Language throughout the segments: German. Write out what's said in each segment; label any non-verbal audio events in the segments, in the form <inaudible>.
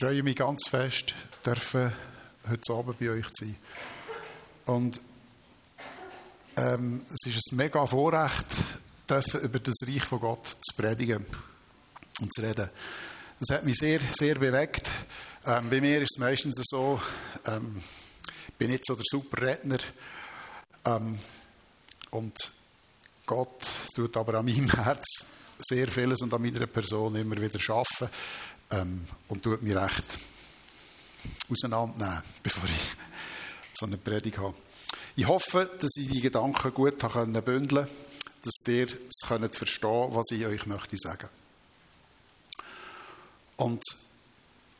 freue mich ganz fest, dürfen heute Abend bei euch sein. Und ähm, es ist ein mega Vorrecht, dürfen über das Reich von Gott zu predigen und zu reden. Das hat mich sehr, sehr bewegt. Ähm, bei mir ist es meistens so, ähm, ich bin nicht so der super Redner ähm, und Gott tut aber an meinem Herz sehr vieles und an meiner Person immer wieder schaffen ähm, und tut mich recht auseinandernehmen, <laughs> bevor ich so eine Predigt habe. Ich hoffe, dass ich die Gedanken gut bündeln konnte, dass ihr es könnt verstehen was ich euch möchte sagen. Und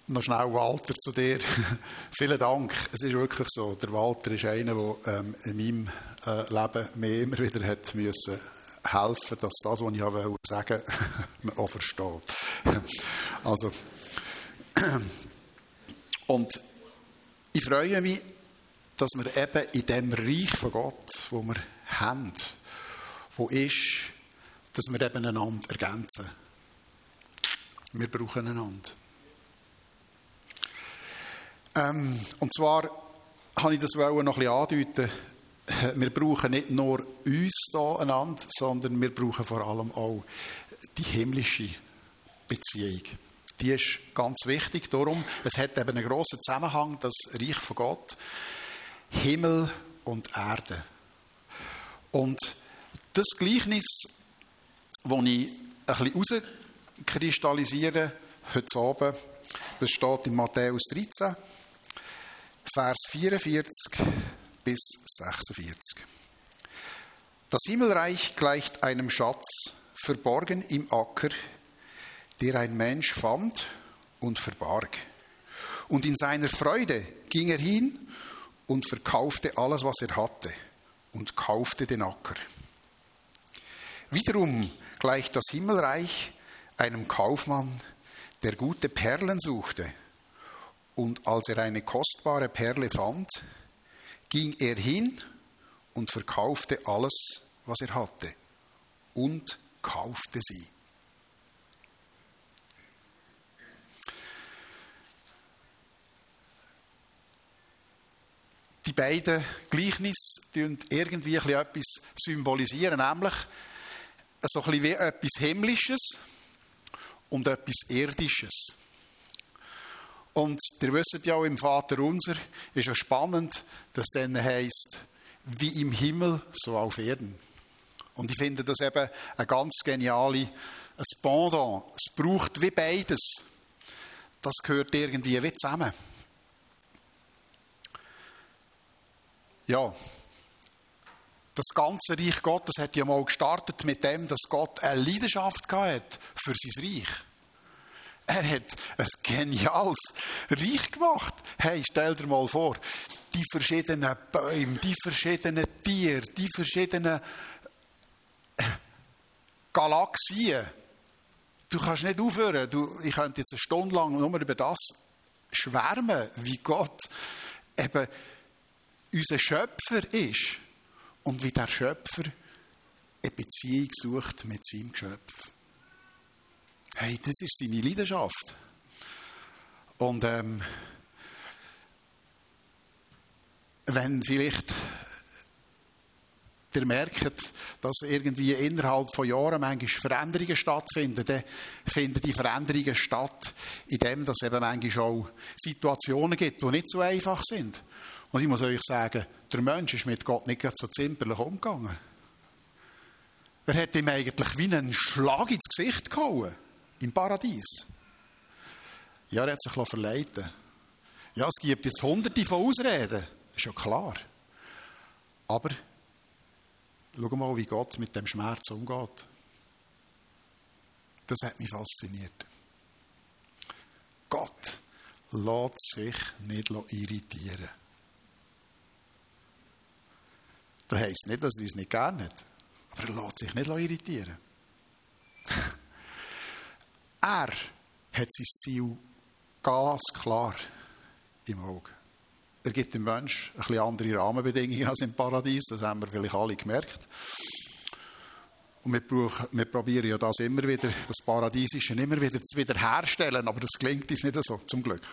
noch schnell Walter zu dir. <laughs> Vielen Dank. Es ist wirklich so, der Walter ist einer, der ähm, in meinem äh, Leben mir immer wieder hat müssen helfen, dass das, was ich sagen wollte, man <laughs> auch versteht. Also, und ich freue mich, dass wir eben in dem Reich von Gott, wo wir haben, wo ist, dass wir eben einander ergänzen. Wir brauchen einander. Ähm, und zwar habe ich das noch ein andeuten. Wir brauchen nicht nur uns da einander, sondern wir brauchen vor allem auch die himmlische Beziehung. Die ist ganz wichtig. Darum, es hat eben einen grossen Zusammenhang, das Reich von Gott, Himmel und Erde. Und das Gleichnis, das ich ein bisschen herauskristallisiere heute Abend, das steht in Matthäus 13, Vers 44 bis 46. Das Himmelreich gleicht einem Schatz, verborgen im Acker, der ein Mensch fand und verbarg. Und in seiner Freude ging er hin und verkaufte alles, was er hatte, und kaufte den Acker. Wiederum gleicht das Himmelreich einem Kaufmann, der gute Perlen suchte. Und als er eine kostbare Perle fand, ging er hin und verkaufte alles, was er hatte, und kaufte sie. Die beiden Gleichnisse irgendwie etwas symbolisieren, nämlich so ein wie etwas Himmlisches und etwas Irdisches. Und ihr wisst ja auch im Vater unser ist ja spannend, dass dann heißt wie im Himmel so auf Erden. Und ich finde das eben eine ganz geniale ein Pendant. Es braucht wie beides. Das gehört irgendwie wie zusammen. Ja, das ganze Reich Gottes hat ja mal gestartet mit dem, dass Gott eine Leidenschaft hat für sein Reich. Er hat ein geniales Reich gemacht. Hey, stell dir mal vor, die verschiedenen Bäume, die verschiedenen Tiere, die verschiedenen Galaxien. Du kannst nicht aufhören. Du, ich könnte jetzt eine Stunde lang nur über das schwärmen, wie Gott eben unser Schöpfer ist und wie der Schöpfer eine Beziehung sucht mit seinem Geschöpf. Hey, das ist seine Leidenschaft. Und ähm, wenn vielleicht ihr merkt, dass irgendwie innerhalb von Jahren manchmal Veränderungen stattfinden, dann finden die Veränderungen statt, indem es eben manchmal auch Situationen gibt, die nicht so einfach sind. Und ich muss euch sagen, der Mensch ist mit Gott nicht so zimperlich umgegangen. Er hat ihm eigentlich wie einen Schlag ins Gesicht gehauen, im Paradies. Ja, er hat sich verleiten Ja, es gibt jetzt hunderte von Ausreden, ist ja klar. Aber schau mal, wie Gott mit dem Schmerz umgeht. Das hat mich fasziniert. Gott lässt sich nicht irritieren. Das heisst nicht, dass er uns nicht gerne hat. Aber er lässt sich nicht irritieren. <laughs> er hat sein Ziel ganz klar im Auge. Er gibt dem Menschen ein bisschen andere Rahmenbedingungen als im Paradies, das haben wir vielleicht alle gemerkt. Und wir, brauchen, wir probieren ja das immer wieder, das Paradiesische immer wieder zu wiederherstellen, aber das gelingt uns nicht so, zum Glück. <laughs>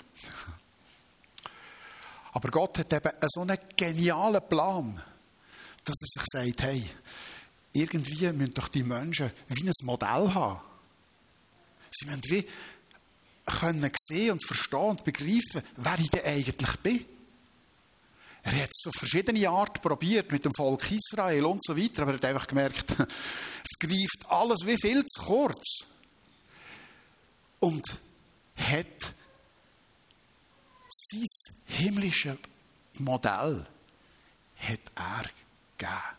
Aber Gott hat eben so einen genialen Plan, dass er sich sagt, hey, irgendwie müssen doch die Menschen wie ein Modell haben. Sie müssen wie können sehen und verstehen und begreifen, wer ich denn eigentlich bin. Er hat es auf verschiedene Art probiert mit dem Volk Israel und so weiter, aber er hat einfach gemerkt, <laughs> es greift alles wie viel zu kurz. Und hat sein himmlisches Modell hat er gegeben.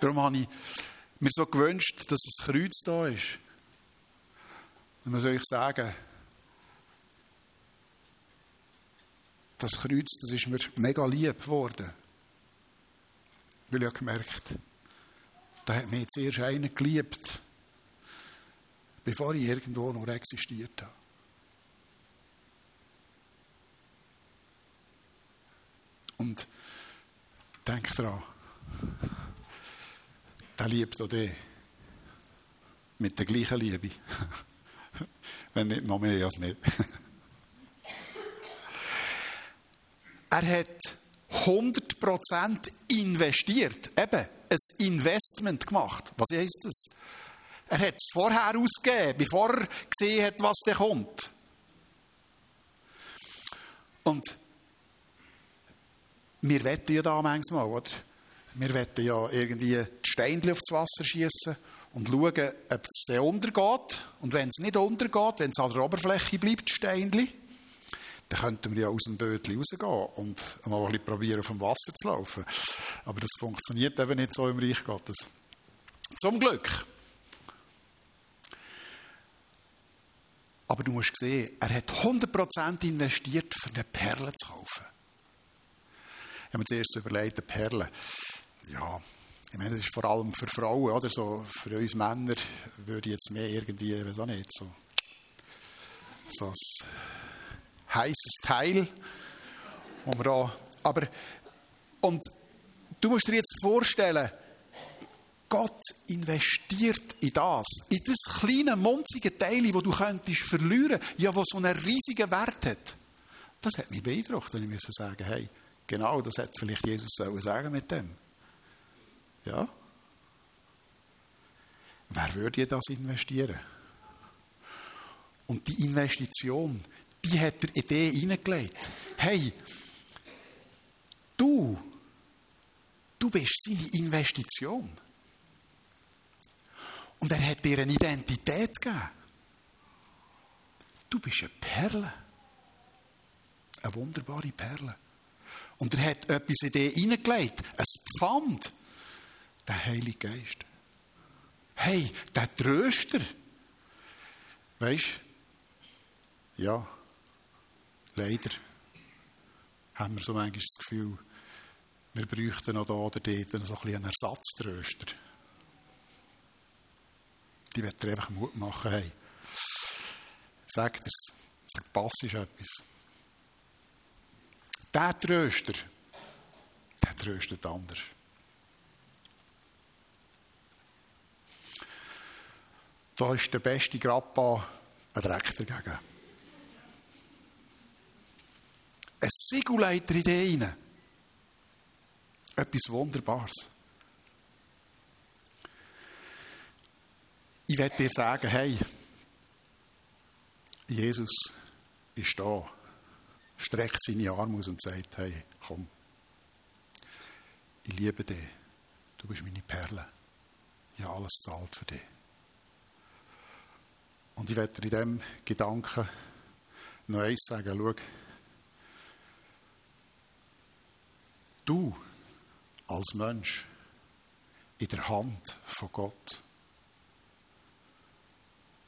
Darum habe ich mir so gewünscht, dass das Kreuz da ist. Und was soll ich sagen? Das Kreuz, das ist mir mega lieb geworden. Weil ich habe gemerkt, da hat mich zuerst einer geliebt, bevor ich irgendwo noch existiert habe. Und denk dran, der liebt auch dich. Mit der gleichen Liebe. <laughs> Wenn nicht noch mehr als nicht. <laughs> er hat 100% investiert. Eben, ein Investment gemacht. Was heisst das? Er hat es vorher ausgegeben, bevor er gesehen hat, was da kommt. Und wir wetten ja da manchmal, oder? Wir wetten ja irgendwie die Steine aufs Wasser schießen und schauen, ob es dann untergeht. Und wenn es nicht untergeht, wenn es an der Oberfläche bleibt, Steinchen, dann könnten wir ja aus dem Bötchen rausgehen und mal ein bisschen probieren, auf dem Wasser zu laufen. Aber das funktioniert eben nicht so im Reich Gottes. Zum Glück. Aber du musst sehen, er hat 100% investiert, für eine Perle zu kaufen. Ich habe mir zuerst überlegt, eine Perle. Ja, ich meine, das ist vor allem für Frauen, oder? So, für uns Männer würde ich jetzt mehr irgendwie, ich weiß auch nicht, so, so ein heißes Teil, wo wir aber, und du musst dir jetzt vorstellen, Gott investiert in das, in das kleine, munzige Teil, das du könntest verlieren, ja, was so einen riesigen Wert hat. Das hat mich beeindruckt, und ich muss sagen, hey, genau, das hätte vielleicht Jesus sagen mit dem. Ja? Wer würde das investieren? Und die Investition, die hat er in die hineingelegt. Hey, du, du bist seine Investition. Und er hat dir eine Identität gegeben. Du bist eine Perle. Eine wunderbare Perle. Und er hat etwas in dich hineingelegt. Ein Pfand. Der Heilige Geist. Hey, der Tröster. Weißt du? Ja. Leider haben wir so manchmal das Gefühl, wir bräuchten noch da oder dort so ein einen Ersatztröster. Die wird einfach Mut machen, hey, sag dir's, verpasst etwas. Der Tröster, der tröstet anders. Da ist der beste Grappa ein Dreck dagegen. Ein Siegelleiter in dich rein. Etwas Wunderbares. Ich werde dir sagen, hey, Jesus ist da, streckt seine Arme aus und sagt, hey, komm, ich liebe dich, du bist meine Perle, ich habe alles zahlt für dich. Und ich werde dir in diesem Gedanken noch eins sagen, schau, Du als Mensch in der Hand von Gott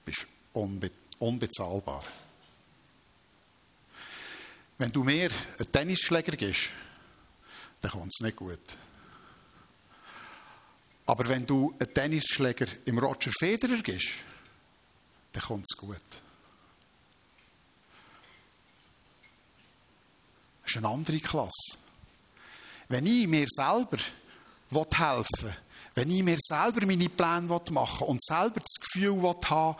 bist unbe unbezahlbar. Wenn du mir einen Tennisschläger gibst, dann kommt es nicht gut. Aber wenn du einen Tennisschläger im Roger Federer gibst, dann kommt es gut. Das ist eine andere Klasse. Wenn ich mir selber helfen will, wenn ich mir selber meine Pläne machen will und selber das Gefühl haben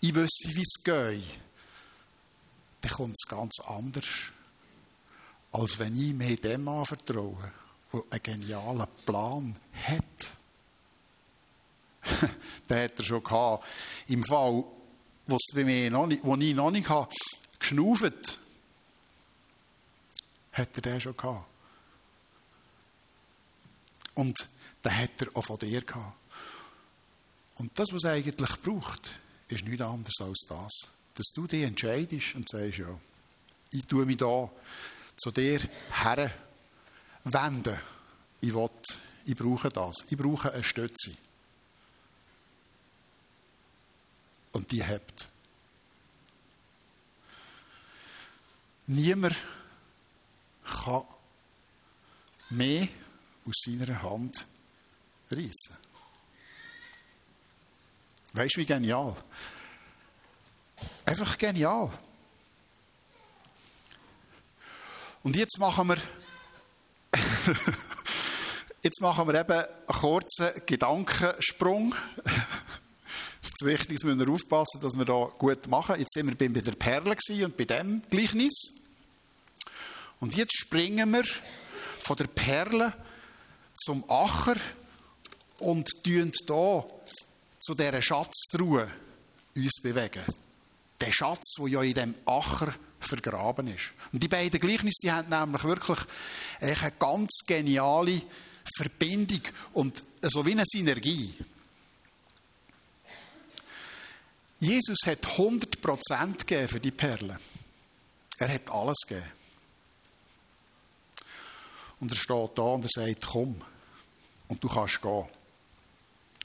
ich wüsste, wie es geht, dann kommt es ganz anders, als wenn ich mir dem anvertraue, der einen genialen Plan hat. <laughs> den hat er schon gehabt. Im Fall, wo es bei mir noch nicht, wo ich noch nicht habe, geschnauft, hat er den schon gehabt. Und den hat er auch von dir gehabt. Und das, was er eigentlich braucht, ist nichts anderes als das. Dass du dich entscheidest und sagst, ja, ich tue mich da zu dir her wenden. Ich will, ich brauche das. Ich brauche eine Stütze. Und die habt. Niemand kann mehr aus seiner Hand reissen. Weißt du, wie genial? Einfach genial. Und jetzt machen wir, <laughs> jetzt machen wir eben einen kurzen Gedankensprung. Es ist wichtig, dass wir aufpassen, dass wir da gut machen. Jetzt sind wir bei der Perle und bei dem Gleichnis. Und jetzt springen wir von der Perle zum Acher und tun hier zu dieser Schatztruhe uns bewegen. Der Schatz, der ja in dem Acher vergraben ist. Und die beiden Gleichnisse, die haben nämlich wirklich eine ganz geniale Verbindung und so wie eine Synergie. Jesus hat 100% gegeben für die Perle. Er hat alles gegeben. Und er steht da und er sagt, komm. Und du kannst gehen.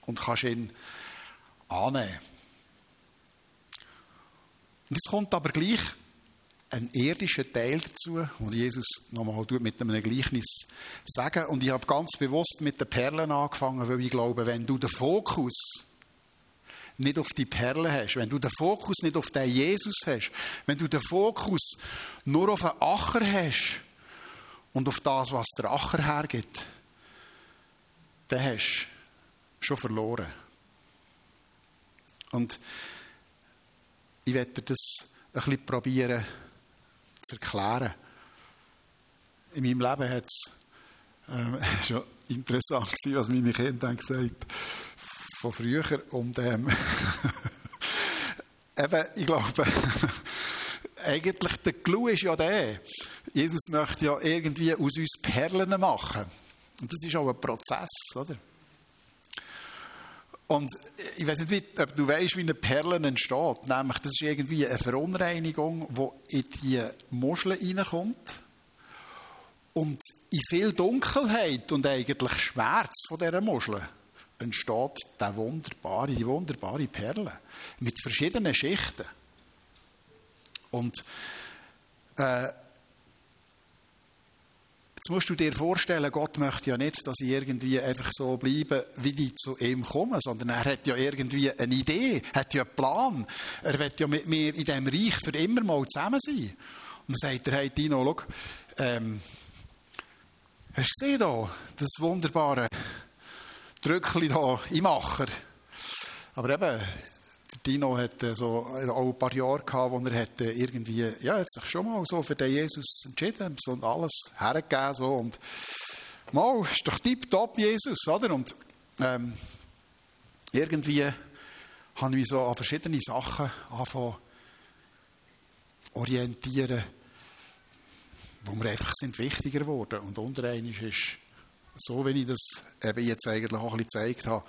Und kannst ihn annehmen. Und jetzt kommt aber gleich ein irdischer Teil dazu, wo Jesus nochmal mit einem Gleichnis sagen. Und ich habe ganz bewusst mit den Perlen angefangen, weil ich glaube, wenn du den Fokus nicht auf die Perle hast, wenn du den Fokus nicht auf den Jesus hast, wenn du den Fokus nur auf einen Acher hast, und auf das, was der Acher hergibt, dann hast du schon verloren. Und ich werde das ein bisschen probieren zu erklären. In meinem Leben hat es äh, <laughs> schon interessant gewesen, was meine Kinder haben gesagt von früher. Und ähm, <laughs> eben, ich glaube, <laughs> eigentlich der Clou ist ja der, Jesus möchte ja irgendwie aus uns Perlen machen. Und das ist auch ein Prozess, oder? Und ich weiß nicht, ob du weißt, wie eine Perle entsteht. Nämlich, das ist irgendwie eine Verunreinigung, die in die Muschel reinkommt. Und in viel Dunkelheit und eigentlich Schmerz von dieser Muschel entsteht die wunderbare, die wunderbare Perle. Mit verschiedenen Schichten. Und äh, Jetzt musst du dir vorstellen, Gott möchte ja nicht, dass ich irgendwie einfach so bleibe, wie die zu ihm kommen, sondern er hat ja irgendwie eine Idee, hat ja einen Plan. Er wird ja mit mir in diesem Reich für immer mal zusammen sein. Und dann sagt er, hey Dino, schau, ähm, hast du gesehen da, das wunderbare Drückchen da im Macher? Aber eben, Dino hat so auch ein paar Jahre gehabt, wo er hat irgendwie, ja, hat sich schon mal so für den Jesus entschieden, so alles hergegeben, so, und mal, ist doch tipptopp Jesus, oder? Und, ähm, irgendwie habe ich so an verschiedene Sachen angefangen orientieren, wo mir einfach sind wichtiger geworden. Und unter ist so, wie ich das eben jetzt eigentlich auch ein bisschen gezeigt habe,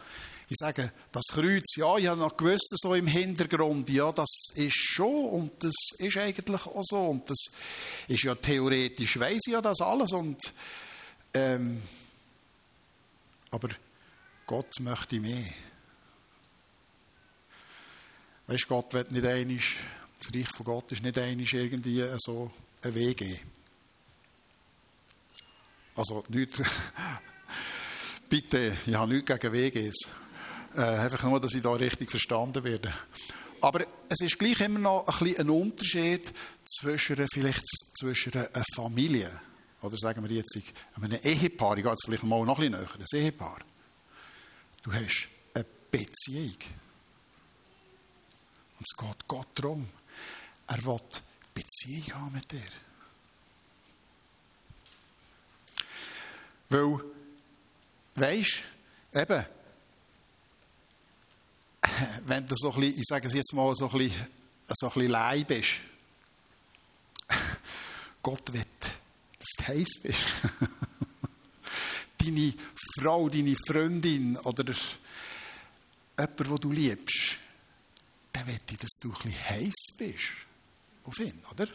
ich sage, das Kreuz, ja, ich habe noch gewusst, so im Hintergrund, ja, das ist schon und das ist eigentlich auch so und das ist ja theoretisch, weiß ich ja das alles und ähm, aber Gott möchte mehr. Weißt, Gott wird nicht einig, das Reich von Gott ist nicht einig irgendwie so ein Weg. Also nicht, <laughs> bitte, ich habe nichts gegen WGs. Äh, einfach nur, dass ich da richtig verstanden werde. Aber es ist gleich immer noch ein, ein Unterschied zwischen, vielleicht zwischen einer Familie oder sagen wir jetzt, einem Ehepaar, ich gehe jetzt vielleicht mal noch ein bisschen näher, ein Ehepaar. Du hast eine Beziehung. Und es geht Gott darum, er will Beziehung haben mit dir. Weil, weisst eben, <laughs> wenn du so ein bisschen, ich sage es jetzt mal, so ein bisschen, so ein bisschen Leih bist, <laughs> Gott will, dass du heiß bist. <laughs> deine Frau, deine Freundin oder jemand, den du liebst, der will, dass du ein bisschen heiß bist auf ihn, oder?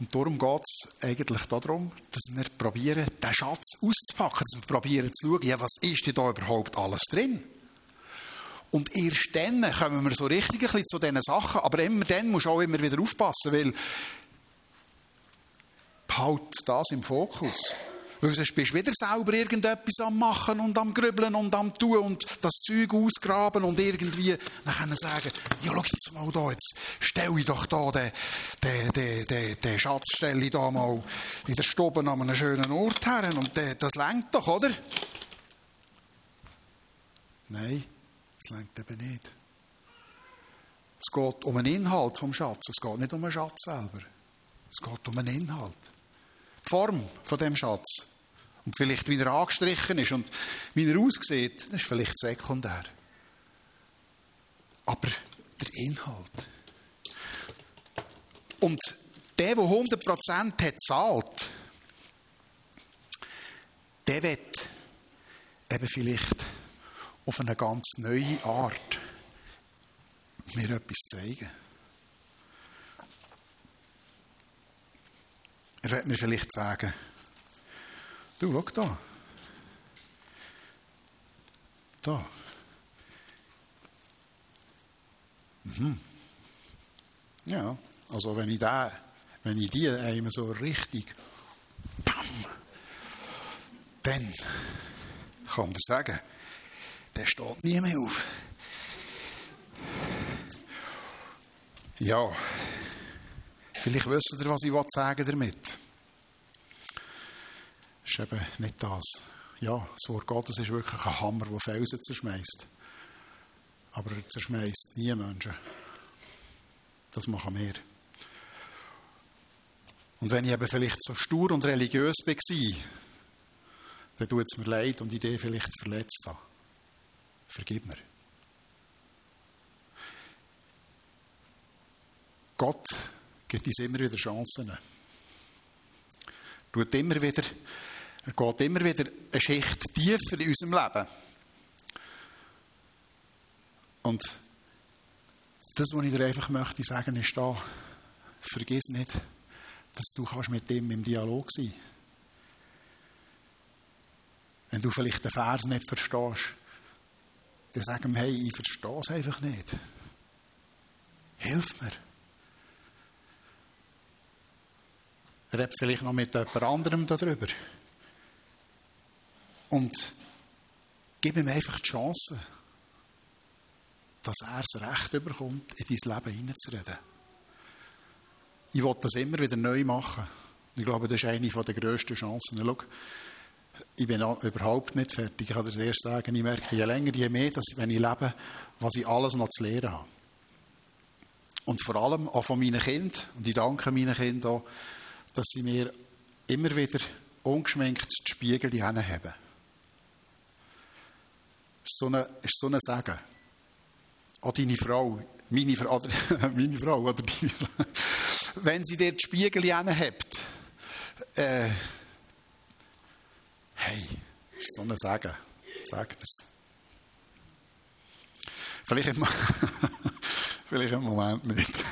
Und darum geht es eigentlich darum, dass wir probieren, den Schatz auszupacken, dass wir probieren zu schauen, ja, was ist denn da überhaupt alles drin? Und erst dann kommen wir so richtig ein bisschen zu diesen Sachen, aber immer dann musst du auch immer wieder aufpassen, weil behalt das im Fokus. Weil sonst bist du wieder selber irgendetwas am Machen und am Grübeln und am Tun und das Zeug ausgraben und irgendwie dann können sagen, ja, schau jetzt mal da, jetzt stelle ich doch da den, den, den, den, den Schatz stelle ich da mal in der Stube an einem schönen Ort her und das lenkt doch, oder? Nein, das lenkt eben nicht. Es geht um den Inhalt vom Schatz, es geht nicht um den Schatz selber. Es geht um den Inhalt. Form von dem Schatz und vielleicht wieder angestrichen ist und wie er aussieht, das ist vielleicht sekundär. Aber der Inhalt. Und der, der 100% hat zahlt, der wird eben vielleicht auf eine ganz neue Art mir etwas zeigen. Er wird mir vielleicht sagen, Du, schau da. Da. Mhm. Ja, also wenn ich da, wenn ich die einmal so richtig, bam, dann kann ich sagen, der steht nie mehr auf. Ja, vielleicht wisst ihr, was ich sagen damit ist eben nicht das. Ja, das Wort Gottes ist wirklich ein Hammer, der Felsen zerschmeißt. Aber er zerschmeißt nie Menschen. Das machen wir. Und wenn ich eben vielleicht so stur und religiös war, dann tut es mir leid und ich dich vielleicht verletzt habe. Vergib mir. Gott gibt uns immer wieder Chancen. Tut immer wieder er geht immer wieder eine Schicht tiefer in unserem Leben. Und das, was ich dir einfach möchte sagen, ist da, vergiss nicht, dass du kannst mit ihm im Dialog sein Wenn du vielleicht den Vers nicht verstehst, dann sag ihm, hey, ich verstehe es einfach nicht. Hilf mir. Red vielleicht noch mit jemand anderem darüber. Und gib ihm einfach die Chance, dass er das Recht bekommt, in dein Leben hineinzureden. Ich will das immer wieder neu machen. Ich glaube, das ist eine der grössten Chancen. Schau, ich bin überhaupt nicht fertig. Ich kann dir erst sagen, ich merke, je länger, je mehr, dass, wenn ich lebe, was ich alles noch zu lernen habe. Und vor allem auch von meinen Kindern, und ich danke meinen Kindern auch, dass sie mir immer wieder ungeschminkt die Spiegel haben ist so ein, ist so ein Segen. Auch deine Frau, meine oder, <laughs> meine Frau, oder deine Frau, wenn sie dir die Spiegel habt, äh, hey, ist so ein Segen. Sagt es. Vielleicht im, <laughs> vielleicht im Moment nicht. <laughs>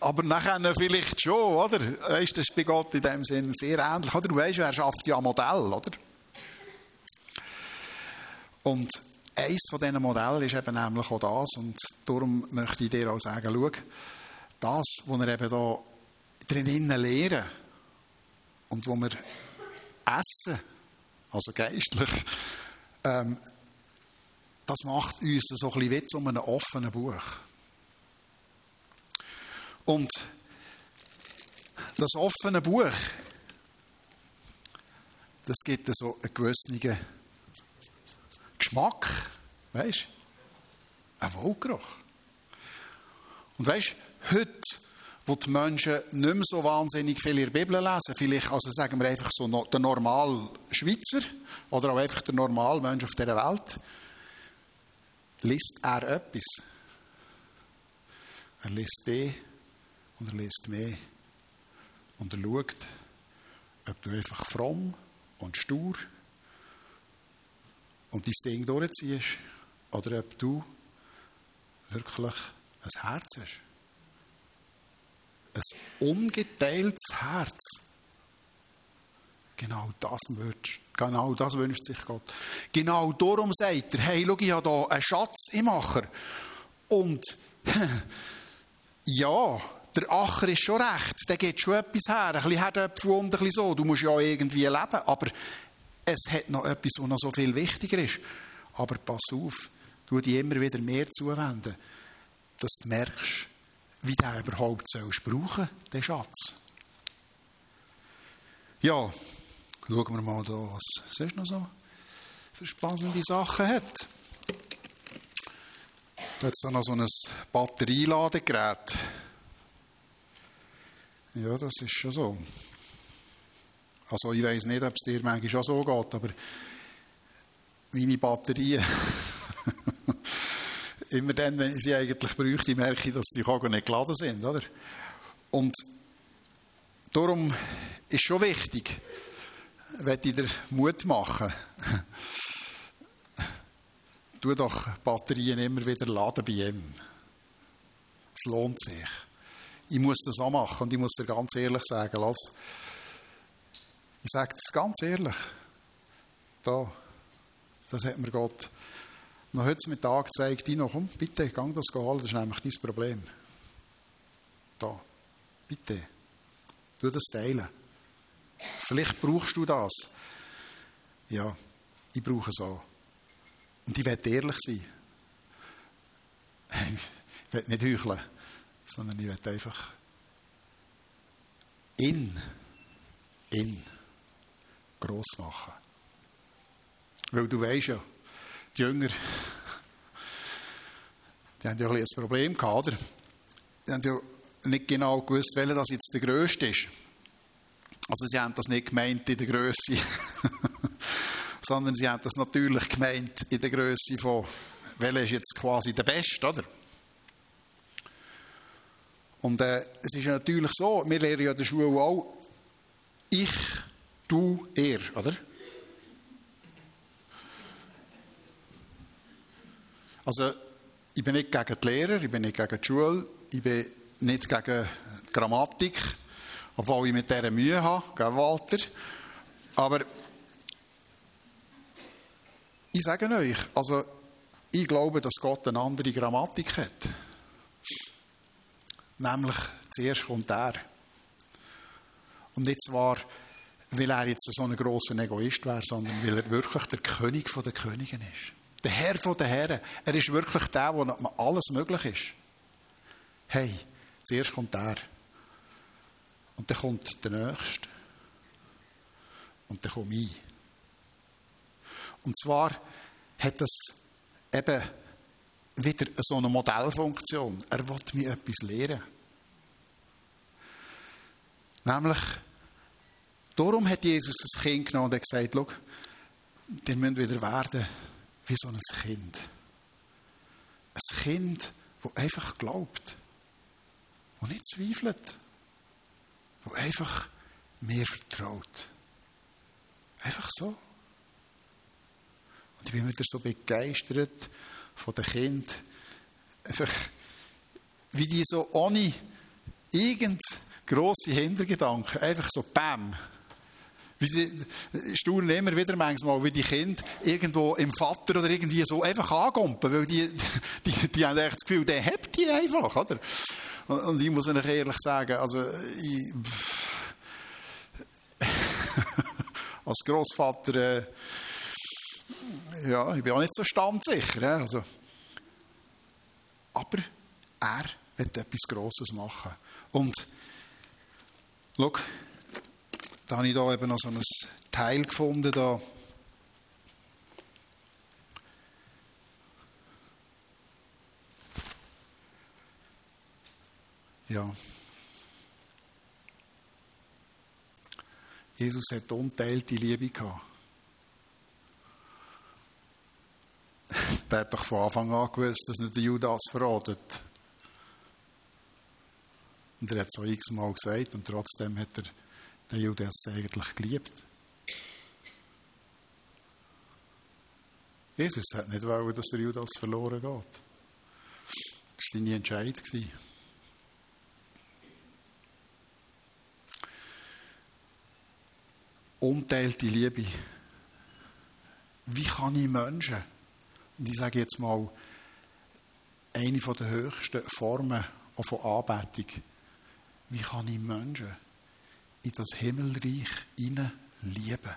Aber nachher vielleicht schon, oder? Weißt, das ist bei Gott in dem Sinn sehr ähnlich. Oder? Du weißt, er schafft ja ein Modell, oder? Und eines von diesen Modellen ist eben nämlich auch das, und darum möchte ich dir auch sagen, schau, das, was wir eben da drinnen lehren und wo wir essen, also geistlich, ähm, das macht uns so ein bisschen wie zu einem offenen Buch. Und das offene Buch, das gibt so einen gewissen Geschmack, weißt du? Ein Wohlgeruch. Und weißt du, heute, wo die Menschen nicht mehr so wahnsinnig viel in der Bibel lesen, vielleicht, also sagen wir einfach so der normale Schweizer oder auch einfach der normale Mensch auf dieser Welt, liest er etwas. Er liest D und er liest mehr. Und er schaut, ob du einfach fromm und stur und dein Ding durchziehst oder ob du wirklich ein Herz hast. Ein ungeteiltes Herz. Genau das, wünscht, genau das wünscht sich Gott. Genau darum sagt er, hey, schau, ich habe hier einen Schatz im Acher. Und <laughs> ja, der Acher ist schon recht, der geht schon etwas her, ein bisschen Herdöpfel und ein bisschen so. Du musst ja irgendwie leben, aber es hat noch etwas, was noch so viel wichtiger ist. Aber pass auf, du dir immer wieder mehr zuwenden, dass du merkst, wie der überhaupt sollst brauchen, den Schatz. Ja, schauen wir mal da, was sonst noch so für spannende Sachen hat. Da hat es noch so ein Batterieladegerät. Ja, das ist schon so. Also ich weiß nicht, ob es dir manchmal auch so geht, aber meine Batterien, <laughs> immer dann, wenn ich sie eigentlich bräuchte, merke ich, dass die Kogel nicht geladen sind. Oder? Und darum ist schon wichtig, wenn ich dir Mut machen, <laughs> tu doch Batterien immer wieder laden bei ihm. Es lohnt sich. Ich muss das auch machen und ich muss dir ganz ehrlich sagen, lass, ich sage das ganz ehrlich. Da, das hat mir Gott noch heute Mittag gezeigt. Dino, komm, bitte, gang das holen, das ist nämlich dein Problem. Da, bitte, tu das teilen. Vielleicht brauchst du das. Ja, ich brauche es auch. Und ich werde ehrlich sein. Ich werde nicht heucheln, sondern ich werde einfach in, in gross machen. Weil du weißt ja, die Jünger, <laughs> die haben ja ein, ein Problem gehabt, oder? Die haben ja nicht genau gewusst, welcher das jetzt der Größte ist. Also sie haben das nicht gemeint in der Größe, <laughs> sondern sie haben das natürlich gemeint in der Größe von, welcher ist jetzt quasi der Beste, oder? Und äh, es ist natürlich so, wir lernen ja in der Schule auch, ich du, er, oder? Also, ich bin nicht gegen die Lehrer, ich bin nicht gegen die Schule, ich bin nicht gegen die Grammatik, obwohl ich mit dieser Mühe habe, gell, Walter? Aber ich sage euch, also, ich glaube, dass Gott eine andere Grammatik hat. Nämlich, zuerst kommt er. Und nicht zwar weil er jetzt so ein grosser Egoist wäre, sondern weil er wirklich der König der Königen ist. Der Herr der Herren. Er ist wirklich der, wo alles möglich ist. Hey, zuerst kommt er. Und dann kommt der Nächste. Und dann komme ich. Und zwar hat das eben wieder so eine Modellfunktion. Er will mir etwas lehren. Nämlich, Darum hat Jesus das Kind genommen und gesagt, schau, ihr müsst wieder werden wie so ein Kind. Ein Kind, das einfach glaubt, das nicht zweifelt, das einfach mir vertraut. Einfach so. Und ich bin wieder so begeistert von den Kind, einfach wie die so ohne irgend grosse Hintergedanken, einfach so bam, wie sie staunen immer wieder manchmal, wie die Kinder irgendwo im Vater oder irgendwie so einfach angumpen, weil die, <laughs> die, die haben echt das Gefühl, der hat die einfach, oder? Und ich muss euch ehrlich sagen, also ich, <laughs> als Großvater äh, ja, ich bin auch nicht so standsicher. Also. Aber er wird etwas Grosses machen. Und schau, da habe ich hier eben noch so ein Teil gefunden. Da. Ja. Jesus hat unteilte Liebe gehabt. <laughs> Der hat doch von Anfang an gewusst, dass nicht der Judas verratet. Und er hat es auch x-mal gesagt und trotzdem hat er den Judas eigentlich geliebt. Jesus hat nicht wollen, dass der Judas verloren geht. Das war seine Entscheidung. Unteilte Liebe. Wie kann ich Menschen, und ich sage jetzt mal, eine der höchsten Formen von Anbetung, wie kann ich Menschen in das Himmelreich hinein lieben?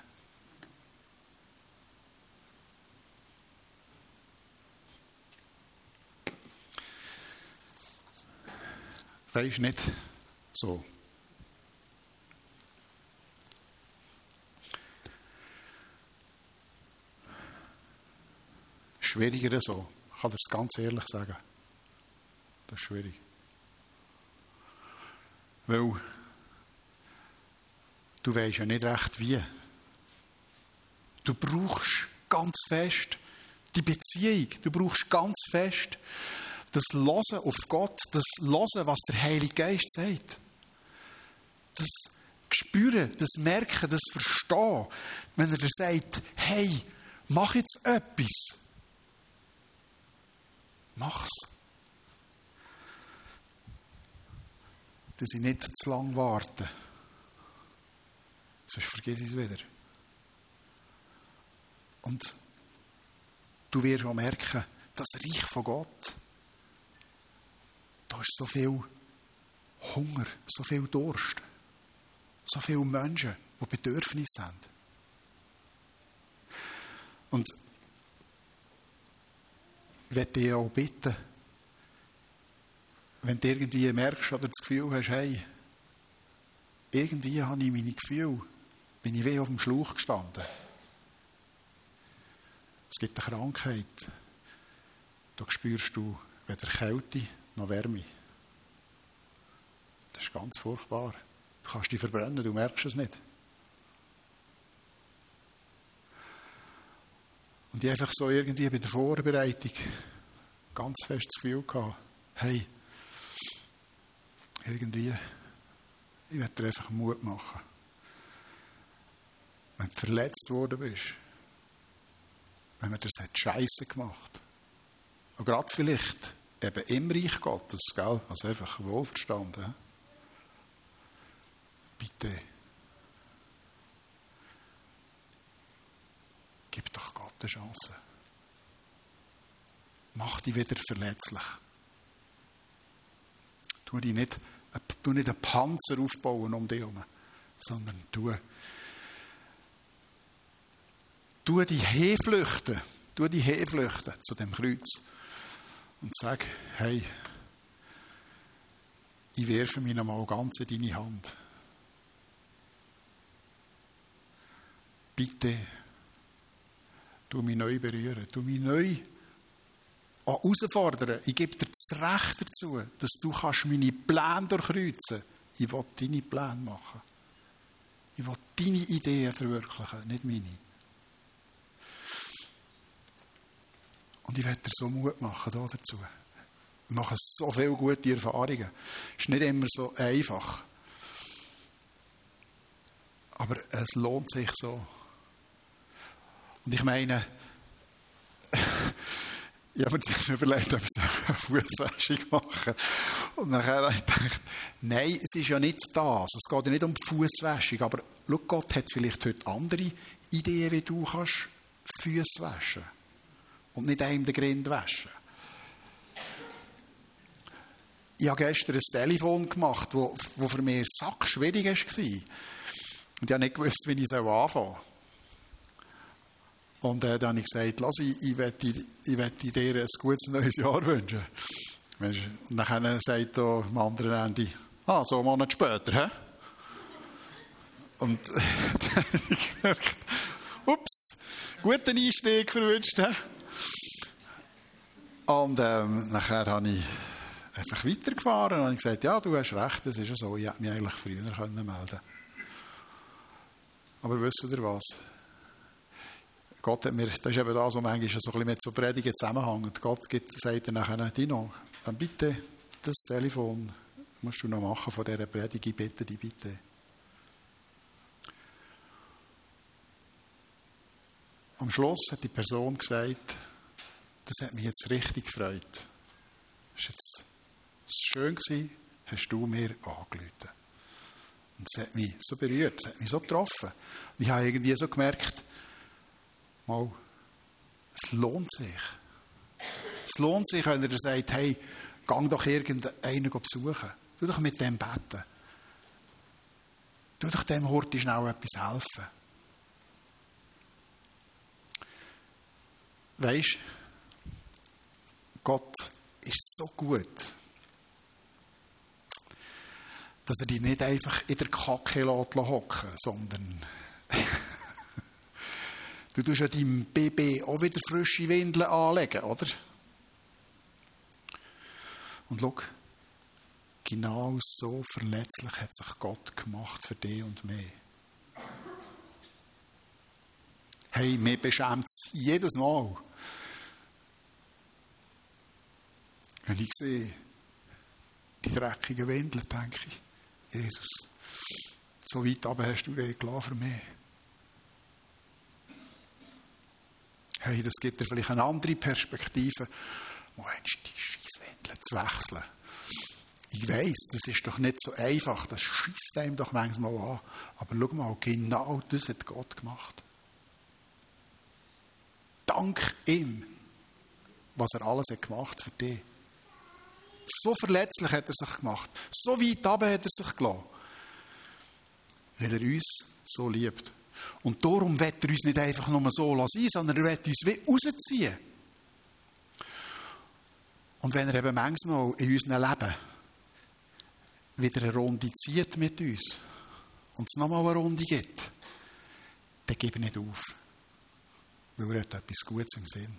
Weisst nicht so. Schwieriger so. Ich kann das ganz ehrlich sagen. Das ist schwierig. Weil du weißt ja nicht recht wie. Du brauchst ganz fest die Beziehung. Du brauchst ganz fest das Losen auf Gott, das Losen, was der Heilige Geist sagt. Das Spüren, das Merken, das Verstehen. Wenn er dir sagt, hey, mach jetzt etwas. Mach's. Dass ich nicht zu lange warte. Sonst vergiss ich es wieder. Und du wirst auch merken, das Reich von Gott, da ist so viel Hunger, so viel Durst, so viele Menschen, die Bedürfnisse haben. Und ich möchte dich auch bitten, wenn du irgendwie merkst oder das Gefühl hast, hey, irgendwie habe ich meine Gefühle, bin ich wie auf dem Schlauch gestanden. Es gibt eine Krankheit, da spürst du weder Kälte noch Wärme. Das ist ganz furchtbar. Du kannst dich verbrennen, du merkst es nicht. Und ich einfach so irgendwie bei der Vorbereitung ganz fest das Gefühl gehabt, hey, irgendwie, ich werde dir einfach Mut machen. Wenn du verletzt worden bist, wenn man das hat Scheiße gemacht. Und gerade vielleicht eben im Reich Gottes, gell? also einfach wohlverstanden. Bitte, gib doch Gott eine Chance. Mach dich wieder verletzlich. Tu dich nicht, tu nicht einen Panzer aufbauen um dich herum, sondern tu, tu die herflüchten, tu die herflüchten zu dem Kreuz und sag, hey, ich werfe mich nochmal ganz in deine Hand. Bitte, du mich neu berühren, du mich neu herausfordern. Ich gebe dir das Recht dazu, dass du kannst meine Pläne durchkreuzen kannst. Ich will deine Pläne machen. Ich will deine Ideen verwirklichen, nicht meine. Und ich werde dir so Mut machen da dazu. Ich mache so viele gute Erfahrungen. Es ist nicht immer so einfach. Aber es lohnt sich so. Und ich meine, <laughs> ich habe mir überlegt, ob ich eine Fußwäschung mache. Und nachher habe ich gedacht, nein, es ist ja nicht das. Es geht ja nicht um die Fußwäschung. Aber schau, Gott hat vielleicht heute andere Ideen, wie du Füße waschen kannst und nicht einem den Grind waschen. Ich habe gestern ein Telefon gemacht, das für mich sackschwierig war. Und ich habe nicht gewusst, wie ich anfangen soll. Und äh, dann habe ich gesagt, lass, ich, ich ich dir ein gutes neues Jahr wünschen. Und dann sagt er am anderen Ende, ah, so einen Monat später, hä? Und <laughs> dann habe ich gemerkt, ups, guten Einstieg verwünscht, hä? Und ähm, nachher habe ich einfach weitergefahren und habe gesagt, ja, du hast recht, das ist ja so, ich hätte mich eigentlich früher melden können. Aber wisst ihr was? Gott hat mir, das ist eben das, was manchmal so ein bisschen mit so Predigen zusammenhängt. Gott gibt, sagt dann nachher, Dino, dann bitte das Telefon musst du noch machen von dieser Predigt, bitte dich, bitte. Am Schluss hat die Person gesagt, das hat mich jetzt richtig gefreut. Das war jetzt schön, gewesen, hast du mir angerufen. Und es hat mich so berührt, es hat mich so getroffen. Und ich habe irgendwie so gemerkt, mal, es lohnt sich. Es lohnt sich, wenn er sagt, hey, gang doch irgendeinen besuchen. Tu doch mit dem beten. Tu doch dem Horti schnell etwas helfen. Weisst, Gott ist so gut, dass er dich nicht einfach in der Kacke hocken sondern <laughs> du tust ja deinem Baby auch wieder frische Windeln anlegen, oder? Und schau, genau so verletzlich hat sich Gott gemacht für dich und mich. Hey, mir beschämt es jedes Mal. Wenn ich sehe, die dreckigen Windeln, denke ich, Jesus, so weit aber hast du den für mich. Hey, das gibt dir vielleicht eine andere Perspektive. Meinst die Scheisswindeln zu wechseln? Ich weiß, das ist doch nicht so einfach. Das schießt einem doch manchmal an. Aber schau mal, genau das hat Gott gemacht. Dank ihm, was er alles hat gemacht für dich. So verletzlich hat er sich gemacht. So weit ab hat er sich gelassen. Weil er uns so liebt. Und darum wird er uns nicht einfach nur so sein, sondern er wird uns wie rausziehen. Und wenn er eben manchmal in unserem Leben wieder eine Runde zieht mit uns und es nochmal eine Runde gibt, dann gebe ich nicht auf. Weil er hat etwas Gutes im Sinn.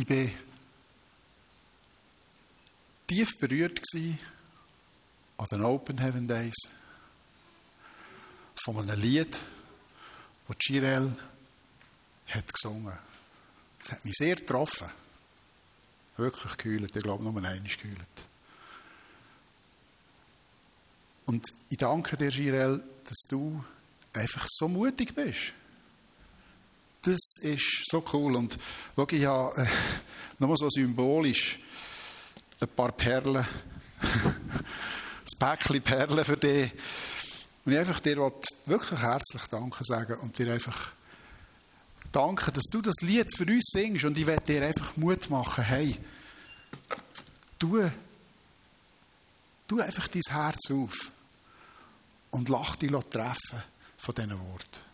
Ich war tief berührt an den Open Heaven Days von einem Lied, das Jirel hat gesungen. Das hat mich sehr getroffen. Wirklich gekühlt. Ich glaube, nur einmal gekühlt. Und ich danke dir, Jirel, dass du einfach so mutig bist. Das ist so cool. Und schau, ich habe äh, nochmal so symbolisch ein paar Perlen, <laughs> ein Päckchen Perlen für dich. Und ich einfach dir wirklich herzlich Danke sagen und dir einfach danken, dass du das Lied für uns singst. Und ich werde dir einfach Mut machen, hey, tu, tu einfach dein Herz auf und lach dich treffen von diesen Worten.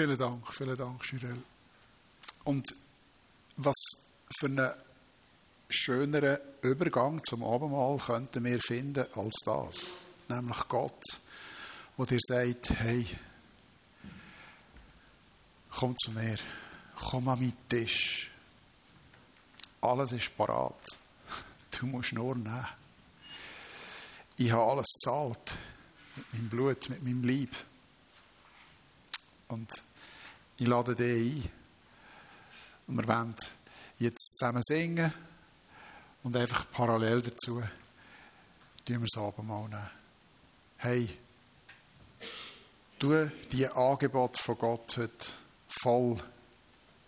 Vielen Dank, vielen Dank, Jirel. Und was für einen schöneren Übergang zum Abendmahl könnten wir finden als das? Nämlich Gott, wo dir sagt, hey, komm zu mir, komm an meinen Tisch. Alles ist parat. Du musst nur nehmen. Ich habe alles gezahlt. Mit meinem Blut, mit meinem Leib. Und ich lade dich ein. Und wir wollen jetzt zusammen singen und einfach parallel dazu tun wir das Abendmahl nehmen. Hey, du die Angebot von Gott heute voll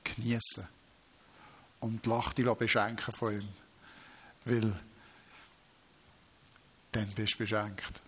genießen und lach dich beschenken von ihm, weil dann bist du beschenkt.